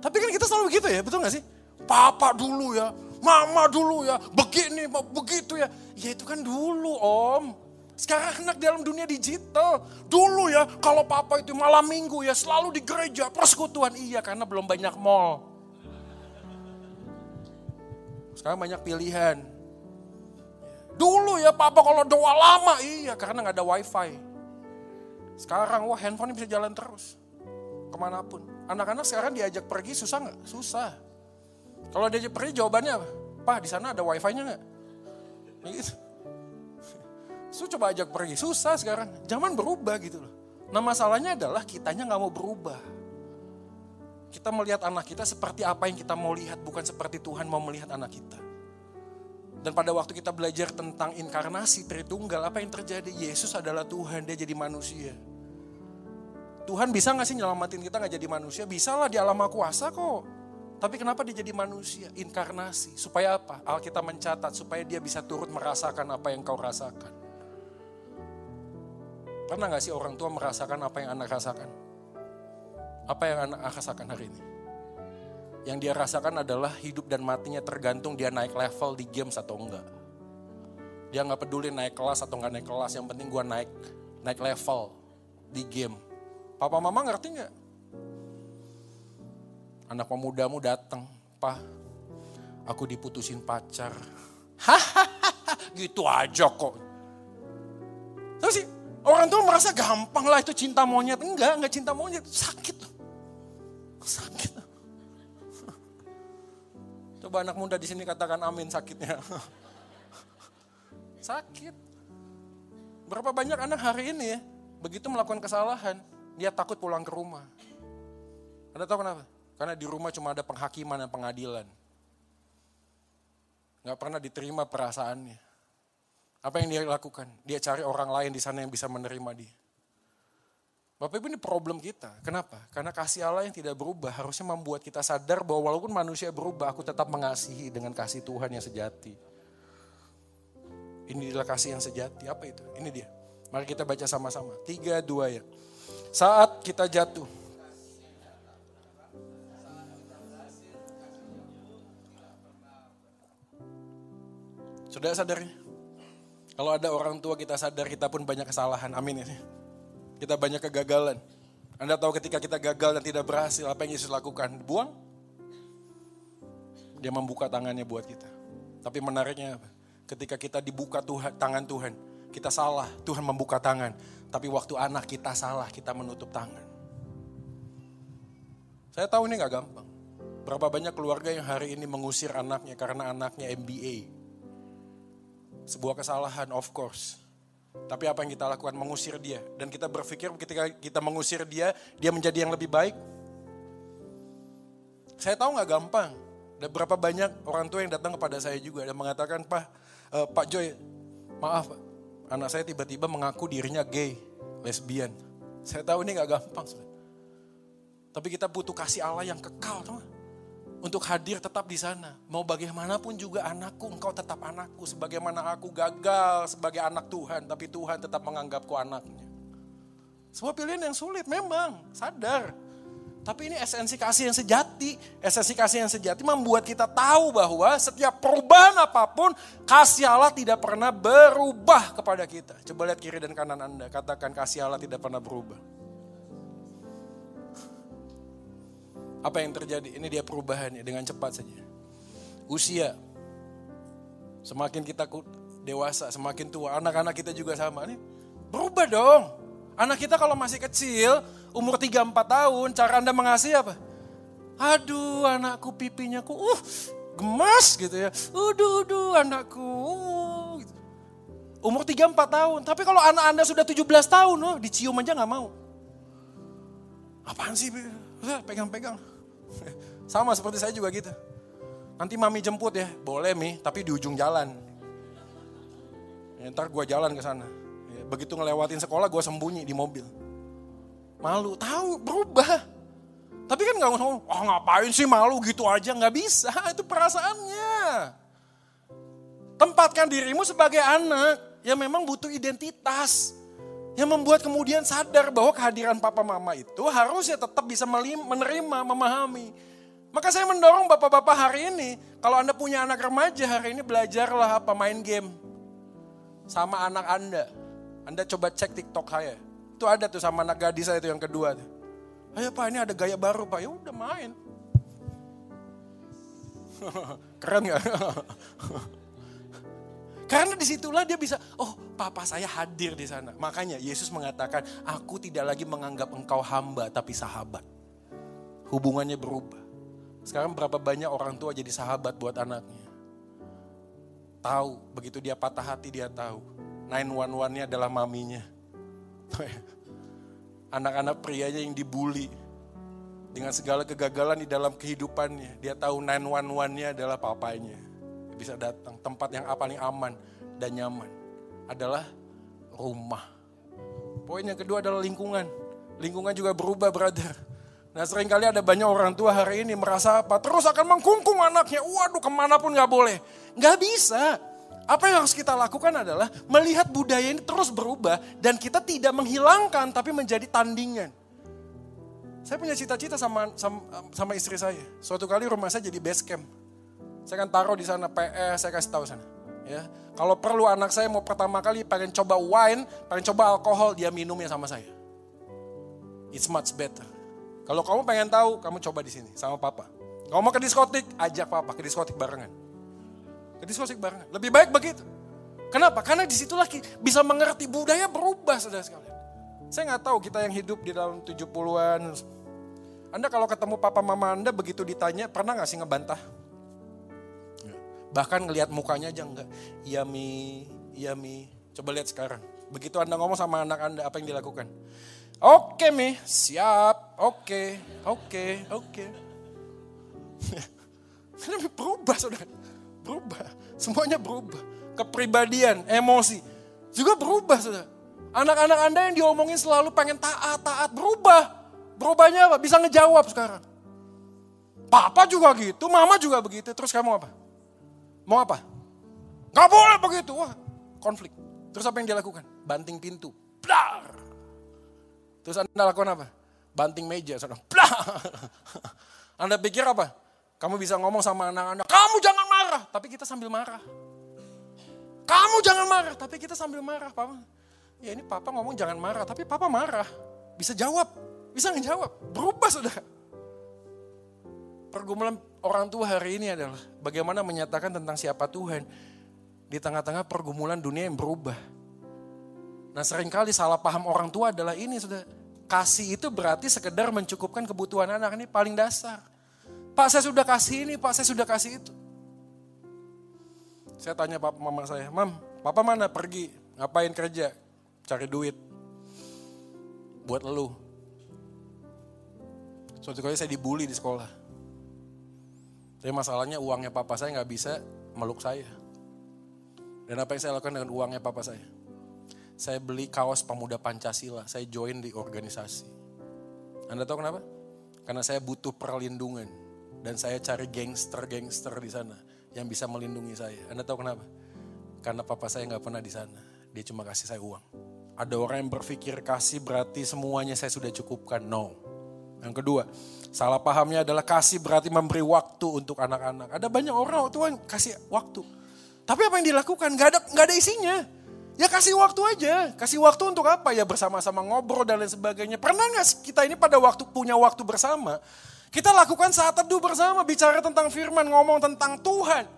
Tapi kan kita selalu begitu ya, betul gak sih? Papa dulu ya, mama dulu ya, begini, begitu ya. Ya itu kan dulu om. Sekarang anak dalam dunia digital. Dulu ya, kalau papa itu malam minggu ya selalu di gereja, persekutuan. Iya, karena belum banyak mall. Sekarang banyak pilihan. Dulu ya papa kalau doa lama, iya karena nggak ada wifi. Sekarang wah handphone bisa jalan terus. Ke mana pun. Anak-anak sekarang diajak pergi susah nggak? Susah. Kalau diajak pergi jawabannya apa? Pak di sana ada wifi-nya nggak? Gitu. Su coba ajak pergi, susah sekarang. Zaman berubah gitu loh. Nah masalahnya adalah kitanya nggak mau berubah. Kita melihat anak kita seperti apa yang kita mau lihat, bukan seperti Tuhan mau melihat anak kita. Dan pada waktu kita belajar tentang inkarnasi Tritunggal, apa yang terjadi? Yesus adalah Tuhan, dia jadi manusia. Tuhan bisa gak sih nyelamatin kita gak jadi manusia? Bisa lah di alam kuasa kok. Tapi kenapa dia jadi manusia? Inkarnasi. Supaya apa? Alkitab mencatat supaya dia bisa turut merasakan apa yang kau rasakan. Pernah gak sih orang tua merasakan apa yang anak rasakan? Apa yang anak rasakan hari ini? Yang dia rasakan adalah hidup dan matinya tergantung dia naik level di games atau enggak. Dia nggak peduli naik kelas atau nggak naik kelas, yang penting gue naik naik level di game. Papa mama ngerti nggak? Anak pemudamu datang, pak, aku diputusin pacar. Hahaha, gitu aja kok. Terus sih, Orang tua merasa gampang lah itu cinta monyet. Enggak, enggak cinta monyet. Sakit. Sakit. Coba anak muda di sini katakan amin sakitnya. Sakit. Berapa banyak anak hari ini ya, begitu melakukan kesalahan, dia takut pulang ke rumah. Anda tahu kenapa? Karena di rumah cuma ada penghakiman dan pengadilan. Gak pernah diterima perasaannya. Apa yang dia lakukan? Dia cari orang lain di sana yang bisa menerima dia. Bapak Ibu ini problem kita. Kenapa? Karena kasih Allah yang tidak berubah harusnya membuat kita sadar bahwa walaupun manusia berubah, aku tetap mengasihi dengan kasih Tuhan yang sejati. Inilah kasih yang sejati. Apa itu? Ini dia. Mari kita baca sama-sama. Tiga, dua ya. Saat kita jatuh. Sudah sadarnya? Kalau ada orang tua kita sadar kita pun banyak kesalahan. Amin ya. Kita banyak kegagalan. Anda tahu ketika kita gagal dan tidak berhasil, apa yang Yesus lakukan? Buang. Dia membuka tangannya buat kita. Tapi menariknya apa? Ketika kita dibuka Tuhan, tangan Tuhan, kita salah, Tuhan membuka tangan. Tapi waktu anak kita salah, kita menutup tangan. Saya tahu ini gak gampang. Berapa banyak keluarga yang hari ini mengusir anaknya karena anaknya MBA, sebuah kesalahan, of course. Tapi apa yang kita lakukan? Mengusir dia. Dan kita berpikir ketika kita mengusir dia, dia menjadi yang lebih baik. Saya tahu nggak gampang. Dan berapa banyak orang tua yang datang kepada saya juga dan mengatakan, Pak, uh, Pak Joy, maaf, anak saya tiba-tiba mengaku dirinya gay, lesbian. Saya tahu ini nggak gampang. Tapi kita butuh kasih Allah yang kekal, tahu untuk hadir tetap di sana. Mau bagaimanapun juga anakku, engkau tetap anakku. Sebagaimana aku gagal sebagai anak Tuhan, tapi Tuhan tetap menganggapku anaknya. Sebuah pilihan yang sulit memang, sadar. Tapi ini esensi kasih yang sejati. Esensi kasih yang sejati membuat kita tahu bahwa setiap perubahan apa pun, kasih Allah tidak pernah berubah kepada kita. Coba lihat kiri dan kanan Anda, katakan kasih Allah tidak pernah berubah. Apa yang terjadi? Ini dia perubahannya dengan cepat saja. Usia. Semakin kita dewasa, semakin tua. Anak-anak kita juga sama. Nih, berubah dong. Anak kita kalau masih kecil, umur 3-4 tahun, cara Anda mengasihi apa? Aduh anakku pipinya ku, uh gemas gitu ya. Uduh, uduh anakku. Uh, gitu. Umur 3-4 tahun. Tapi kalau anak Anda sudah 17 tahun, oh, dicium aja gak mau. Apaan sih? Pegang-pegang. Sama seperti saya juga gitu. Nanti mami jemput ya, boleh mi, tapi di ujung jalan. Ya, ntar gue jalan ke sana. Ya, begitu ngelewatin sekolah gue sembunyi di mobil. Malu, tahu berubah. Tapi kan nggak ngomong, oh ngapain sih malu gitu aja, nggak bisa, itu perasaannya. Tempatkan dirimu sebagai anak yang memang butuh identitas. Yang membuat kemudian sadar bahwa kehadiran papa mama itu harusnya tetap bisa menerima, memahami. Maka saya mendorong bapak-bapak hari ini, kalau Anda punya anak remaja hari ini belajarlah apa main game. Sama anak Anda. Anda coba cek TikTok saya. Itu ada tuh sama anak gadis saya itu yang kedua. Ayo pak ini ada gaya baru pak, ya udah main. Keren gak? Karena di situlah dia bisa, oh papa saya hadir di sana. Makanya Yesus mengatakan, aku tidak lagi menganggap engkau hamba tapi sahabat. Hubungannya berubah. Sekarang berapa banyak orang tua jadi sahabat buat anaknya. Tahu, begitu dia patah hati dia tahu. 911-nya adalah maminya. Anak-anak prianya yang dibully. Dengan segala kegagalan di dalam kehidupannya. Dia tahu 911-nya adalah papanya bisa datang. Tempat yang paling aman dan nyaman adalah rumah. Poin yang kedua adalah lingkungan. Lingkungan juga berubah, brother. Nah sering kali ada banyak orang tua hari ini merasa apa? Terus akan mengkungkung anaknya. Waduh ke mana pun gak boleh. Gak bisa. Apa yang harus kita lakukan adalah melihat budaya ini terus berubah dan kita tidak menghilangkan tapi menjadi tandingan. Saya punya cita-cita sama, sama sama istri saya. Suatu kali rumah saya jadi base camp. Saya kan taruh di sana PS, saya kasih tahu sana. Ya, kalau perlu anak saya mau pertama kali pengen coba wine, pengen coba alkohol, dia minumnya sama saya. It's much better. Kalau kamu pengen tahu, kamu coba di sini sama papa. Kamu mau ke diskotik, ajak papa ke diskotik barengan. Ke diskotik barengan. Lebih baik begitu. Kenapa? Karena di situlah bisa mengerti budaya berubah saudara sekalian. Saya nggak tahu kita yang hidup di dalam 70-an. Anda kalau ketemu papa mama Anda begitu ditanya, pernah nggak sih ngebantah? Bahkan ngelihat mukanya aja enggak. Iya iya mi. Coba lihat sekarang. Begitu Anda ngomong sama anak Anda, apa yang dilakukan? Oke mi, siap, oke, oke, oke. Ini berubah saudara, berubah. Semuanya berubah. Kepribadian, emosi, juga berubah saudara. Anak-anak Anda yang diomongin selalu pengen taat, taat, berubah. Berubahnya apa? Bisa ngejawab sekarang. Papa juga gitu, mama juga begitu. Terus kamu apa? Mau apa? Gak boleh begitu. Wah, konflik. Terus apa yang dia lakukan? Banting pintu. Blar. Terus Anda lakukan apa? Banting meja. Blar. Anda pikir apa? Kamu bisa ngomong sama anak Anda, kamu jangan marah. Tapi kita sambil marah. Kamu jangan marah, tapi kita sambil marah. Papa, ya ini papa ngomong jangan marah, tapi papa marah. Bisa jawab, bisa ngejawab. Berubah sudah. Pergumulan orang tua hari ini adalah bagaimana menyatakan tentang siapa Tuhan di tengah-tengah pergumulan dunia yang berubah. Nah sering kali salah paham orang tua adalah ini sudah kasih itu berarti sekedar mencukupkan kebutuhan anak ini paling dasar. Pak saya sudah kasih ini, Pak saya sudah kasih itu. Saya tanya papa mama saya, Mam, papa mana pergi? Ngapain kerja? Cari duit. Buat lu. Suatu kali saya dibully di sekolah tapi masalahnya uangnya papa saya nggak bisa meluk saya. Dan apa yang saya lakukan dengan uangnya papa saya? Saya beli kaos pemuda Pancasila, saya join di organisasi. Anda tahu kenapa? Karena saya butuh perlindungan. Dan saya cari gangster-gangster di sana yang bisa melindungi saya. Anda tahu kenapa? Karena papa saya nggak pernah di sana. Dia cuma kasih saya uang. Ada orang yang berpikir kasih berarti semuanya saya sudah cukupkan. No. Yang kedua, salah pahamnya adalah kasih berarti memberi waktu untuk anak-anak. Ada banyak orang Tuhan kasih waktu. Tapi apa yang dilakukan? Gak ada, gak ada isinya. Ya kasih waktu aja. Kasih waktu untuk apa? Ya bersama-sama ngobrol dan lain sebagainya. Pernah gak kita ini pada waktu punya waktu bersama? Kita lakukan saat teduh bersama, bicara tentang firman, ngomong tentang Tuhan.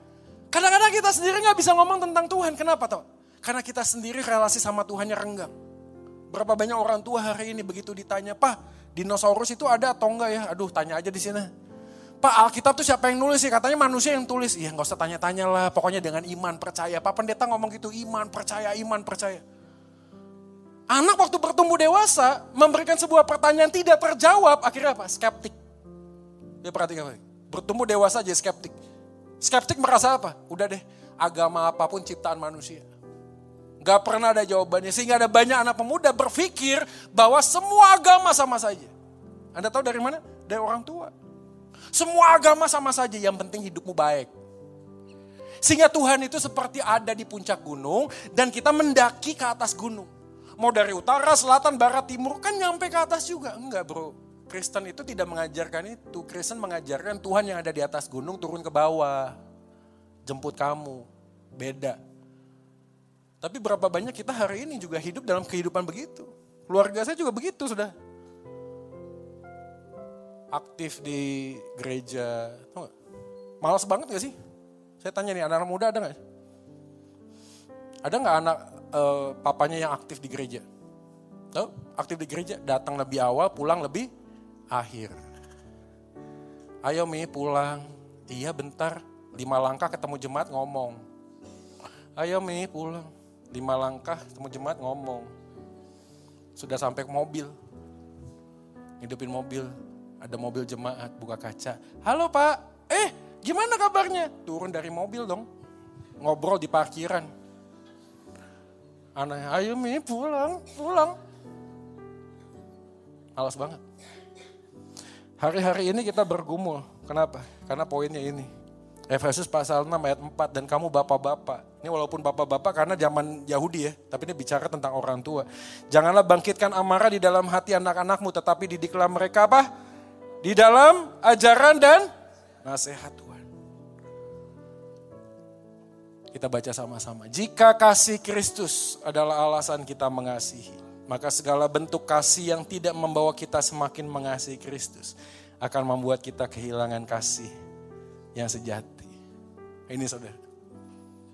Kadang-kadang kita sendiri gak bisa ngomong tentang Tuhan. Kenapa tau? Karena kita sendiri relasi sama Tuhannya renggang. Berapa banyak orang tua hari ini begitu ditanya, Pak dinosaurus itu ada atau enggak ya? Aduh tanya aja di sini. Pak Alkitab tuh siapa yang nulis sih? Katanya manusia yang tulis. Iya nggak usah tanya-tanya lah. Pokoknya dengan iman percaya. Pak pendeta ngomong gitu iman percaya iman percaya. Anak waktu bertumbuh dewasa memberikan sebuah pertanyaan tidak terjawab. Akhirnya apa? Skeptik. Dia perhatikan apa? Bertumbuh dewasa aja skeptik. Skeptik merasa apa? Udah deh agama apa pun ciptaan manusia. Gak pernah ada jawabannya. Sehingga ada banyak anak pemuda berpikir bahwa semua agama sama saja. Anda tahu dari mana? Dari orang tua. Semua agama sama saja, yang penting hidupmu baik. Sehingga Tuhan itu seperti ada di puncak gunung dan kita mendaki ke atas gunung. Mau dari utara, selatan, barat, timur kan nyampe ke atas juga. Enggak bro, Kristen itu tidak mengajarkan itu. Kristen mengajarkan Tuhan yang ada di atas gunung turun ke bawah. Jemput kamu. Beda. Tapi berapa banyak kita hari ini juga hidup dalam kehidupan begitu. Keluarga saya juga begitu sudah. Aktif di gereja, Males banget gak sih? Saya tanya nih, anak-anak muda ada gak? Ada gak anak uh, papanya yang aktif di gereja? Tahu? Aktif di gereja, datang lebih awal, pulang lebih akhir. Ayo Mi pulang. Iya bentar, lima langkah ketemu jemaat ngomong. Ayo Mi pulang. Lima langkah ketemu jemaat ngomong. Sudah sampai ke mobil. Hidupin mobil. Ada mobil jemaat, buka kaca. Halo pak, eh gimana kabarnya? Turun dari mobil dong. Ngobrol di parkiran. Aneh, ayo Mi pulang, pulang. Alas banget. Hari-hari ini kita bergumul. Kenapa? Karena poinnya ini. Efesus pasal 6 ayat 4 dan kamu bapak-bapak. Ini walaupun bapak-bapak karena zaman Yahudi ya, tapi ini bicara tentang orang tua. Janganlah bangkitkan amarah di dalam hati anak-anakmu, tetapi didiklah mereka apa? Di dalam ajaran dan nasihat Tuhan. Kita baca sama-sama. Jika kasih Kristus adalah alasan kita mengasihi, maka segala bentuk kasih yang tidak membawa kita semakin mengasihi Kristus akan membuat kita kehilangan kasih yang sejati. Ini saudara.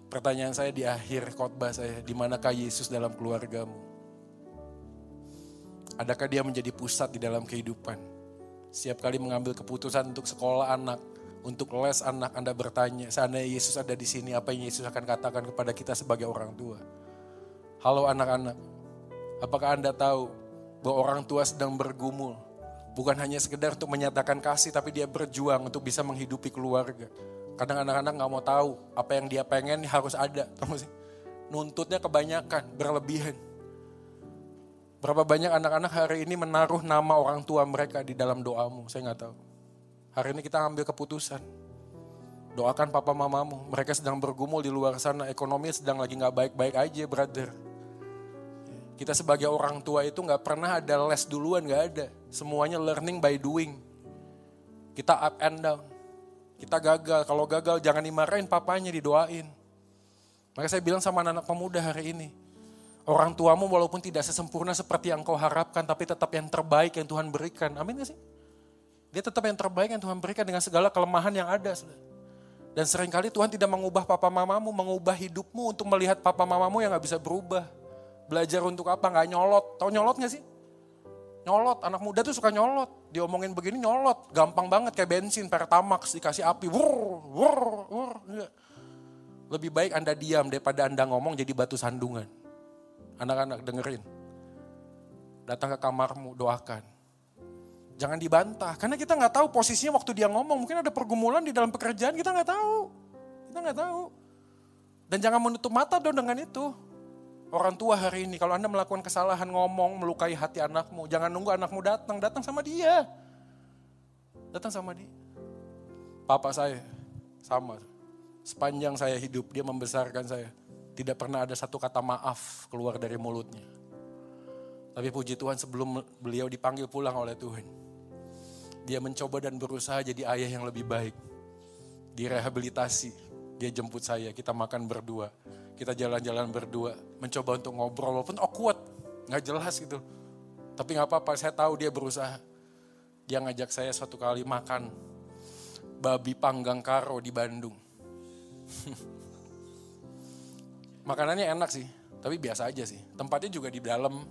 Pertanyaan saya di akhir khotbah saya, di manakah Yesus dalam keluargamu? Adakah dia menjadi pusat di dalam kehidupan? Setiap kali mengambil keputusan untuk sekolah anak, untuk les anak, Anda bertanya, seandainya Yesus ada di sini, apa yang Yesus akan katakan kepada kita sebagai orang tua? Halo anak-anak, Apakah Anda tahu bahwa orang tua sedang bergumul? Bukan hanya sekedar untuk menyatakan kasih, tapi dia berjuang untuk bisa menghidupi keluarga. Kadang anak-anak nggak mau tahu apa yang dia pengen harus ada. Nuntutnya kebanyakan, berlebihan. Berapa banyak anak-anak hari ini menaruh nama orang tua mereka di dalam doamu, saya nggak tahu. Hari ini kita ambil keputusan. Doakan papa mamamu, mereka sedang bergumul di luar sana, ekonomi sedang lagi nggak baik-baik aja brother kita sebagai orang tua itu nggak pernah ada les duluan, nggak ada. Semuanya learning by doing. Kita up and down. Kita gagal. Kalau gagal jangan dimarahin papanya, didoain. Maka saya bilang sama anak, -anak pemuda hari ini. Orang tuamu walaupun tidak sesempurna seperti yang kau harapkan, tapi tetap yang terbaik yang Tuhan berikan. Amin gak sih? Dia tetap yang terbaik yang Tuhan berikan dengan segala kelemahan yang ada. Dan sering kali Tuhan tidak mengubah papa mamamu, mengubah hidupmu untuk melihat papa mamamu yang gak bisa berubah. Belajar untuk apa? Nggak nyolot. Tahu nyolot nggak sih? Nyolot, anak muda tuh suka nyolot. Diomongin begini nyolot. Gampang banget kayak bensin, pertamax, dikasih api. Wur, wur, wur. Lebih baik Anda diam daripada Anda ngomong jadi batu sandungan. Anak-anak dengerin. Datang ke kamarmu, doakan. Jangan dibantah, karena kita nggak tahu posisinya waktu dia ngomong. Mungkin ada pergumulan di dalam pekerjaan, kita nggak tahu. Kita nggak tahu. Dan jangan menutup mata dong dengan itu. Orang tua hari ini, kalau Anda melakukan kesalahan ngomong, melukai hati anakmu, jangan nunggu anakmu datang, datang sama dia. Datang sama dia. Papa saya, sama. Sepanjang saya hidup, dia membesarkan saya. Tidak pernah ada satu kata maaf keluar dari mulutnya. Tapi puji Tuhan sebelum beliau dipanggil pulang oleh Tuhan. Dia mencoba dan berusaha jadi ayah yang lebih baik. Direhabilitasi, dia jemput saya, kita makan berdua kita jalan-jalan berdua, mencoba untuk ngobrol walaupun awkward, nggak jelas gitu. Tapi nggak apa-apa, saya tahu dia berusaha. Dia ngajak saya suatu kali makan babi panggang karo di Bandung. Makanannya enak sih, tapi biasa aja sih. Tempatnya juga di dalam.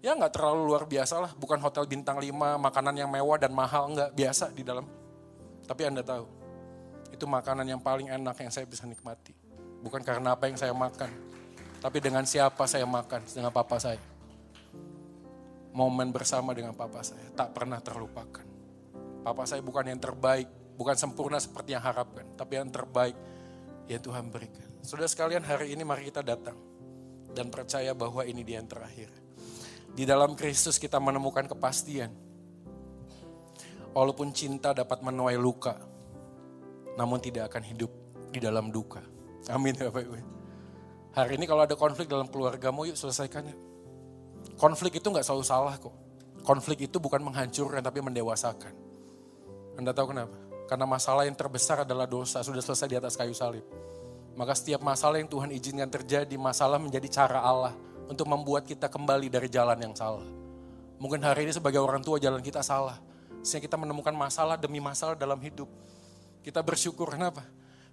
Ya nggak terlalu luar biasa lah, bukan hotel bintang 5, makanan yang mewah dan mahal, nggak biasa di dalam. Tapi Anda tahu, itu makanan yang paling enak yang saya bisa nikmati. Bukan karena apa yang saya makan. Tapi dengan siapa saya makan, dengan papa saya. Momen bersama dengan papa saya, tak pernah terlupakan. Papa saya bukan yang terbaik, bukan sempurna seperti yang harapkan. Tapi yang terbaik yang Tuhan berikan. Sudah sekalian hari ini mari kita datang. Dan percaya bahwa ini dia yang terakhir. Di dalam Kristus kita menemukan kepastian. Walaupun cinta dapat menuai luka, namun tidak akan hidup di dalam duka. Amin ya Bapak Ibu. Hari ini kalau ada konflik dalam keluargamu, yuk selesaikan yuk. Konflik itu nggak selalu salah kok. Konflik itu bukan menghancurkan tapi mendewasakan. Anda tahu kenapa? Karena masalah yang terbesar adalah dosa, sudah selesai di atas kayu salib. Maka setiap masalah yang Tuhan izinkan terjadi, masalah menjadi cara Allah untuk membuat kita kembali dari jalan yang salah. Mungkin hari ini sebagai orang tua jalan kita salah. Sehingga kita menemukan masalah demi masalah dalam hidup. Kita bersyukur kenapa?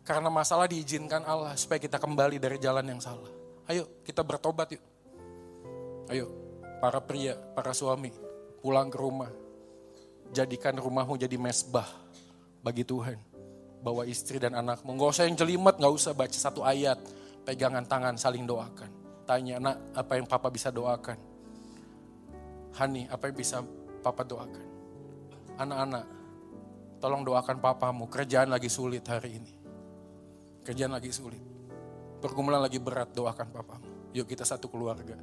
Karena masalah diizinkan Allah supaya kita kembali dari jalan yang salah. Ayo kita bertobat yuk. Ayo para pria, para suami pulang ke rumah. Jadikan rumahmu jadi mesbah bagi Tuhan. Bawa istri dan anakmu. Gak usah yang jelimet, gak usah baca satu ayat. Pegangan tangan saling doakan. Tanya, nak apa yang papa bisa doakan? Hani, apa yang bisa papa doakan? Anak-anak, tolong doakan papamu, kerjaan lagi sulit hari ini. Kerjaan lagi sulit. Pergumulan lagi berat, doakan papamu. Yuk kita satu keluarga.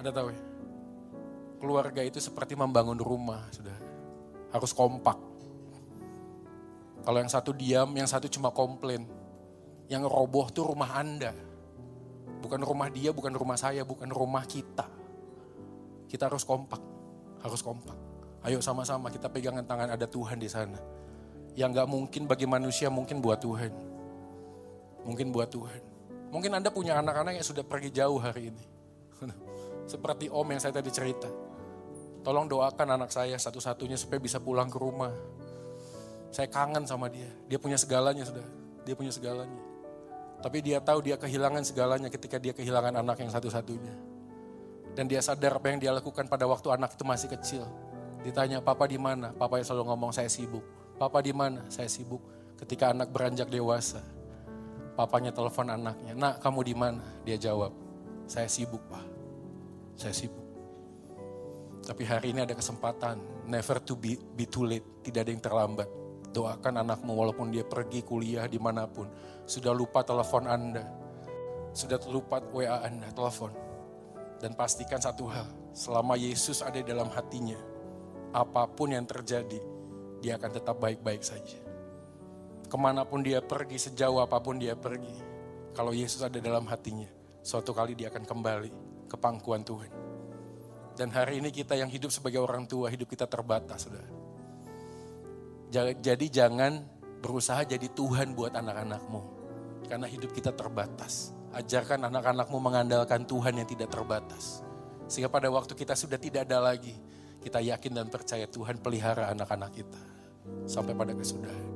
Ada tahu ya? Keluarga itu seperti membangun rumah, sudah. Harus kompak. Kalau yang satu diam, yang satu cuma komplain. Yang roboh tuh rumah Anda. Bukan rumah dia, bukan rumah saya, bukan rumah kita. Kita harus kompak, harus kompak. Ayo sama-sama kita pegangan tangan ada Tuhan di sana. Yang gak mungkin bagi manusia mungkin buat Tuhan. Mungkin buat Tuhan. Mungkin Anda punya anak-anak yang sudah pergi jauh hari ini. Seperti om yang saya tadi cerita. Tolong doakan anak saya satu-satunya supaya bisa pulang ke rumah. Saya kangen sama dia. Dia punya segalanya sudah. Dia punya segalanya. Tapi dia tahu dia kehilangan segalanya ketika dia kehilangan anak yang satu-satunya. Dan dia sadar apa yang dia lakukan pada waktu anak itu masih kecil. Ditanya, papa di mana? Papa yang selalu ngomong, saya sibuk. Papa di mana? Saya sibuk. Ketika anak beranjak dewasa, papanya telepon anaknya, nak kamu di mana? Dia jawab, saya sibuk pak. Saya sibuk. Tapi hari ini ada kesempatan, never to be, be too late, tidak ada yang terlambat. Doakan anakmu walaupun dia pergi kuliah di mana pun. Sudah lupa telepon Anda, sudah lupa WA Anda, telepon. Dan pastikan satu hal, selama Yesus ada dalam hatinya, apa pun yang terjadi, dia akan tetap baik-baik saja. Ke mana pun dia pergi, sejauh apa pun dia pergi, kalau Yesus ada dalam hatinya, suatu kali dia akan kembali ke pangkuan Tuhan. Dan hari ini kita yang hidup sebagai orang tua, hidup kita terbatas, saudara. Jadi jangan berusaha jadi Tuhan buat anak-anakmu. Karena hidup kita terbatas. Ajarkan anak-anakmu mengandalkan Tuhan yang tidak terbatas. Sehingga pada waktu kita sudah tidak ada lagi, kita yakin dan percaya Tuhan pelihara anak-anak kita sampai pada kesudahan.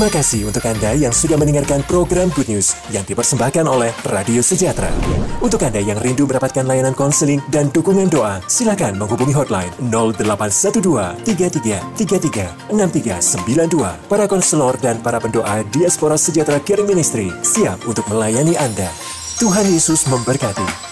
Terima kasih untuk Anda yang sudah mendengarkan program Good News yang dipersembahkan oleh Radio Sejahtera. Untuk Anda yang rindu mendapatkan layanan konseling dan dukungan doa, silakan menghubungi hotline 0812 33 33 6392. Para konselor dan para pendoa Diaspora Sejahtera Caring Ministry siap untuk melayani Anda. Tuhan Yesus memberkati.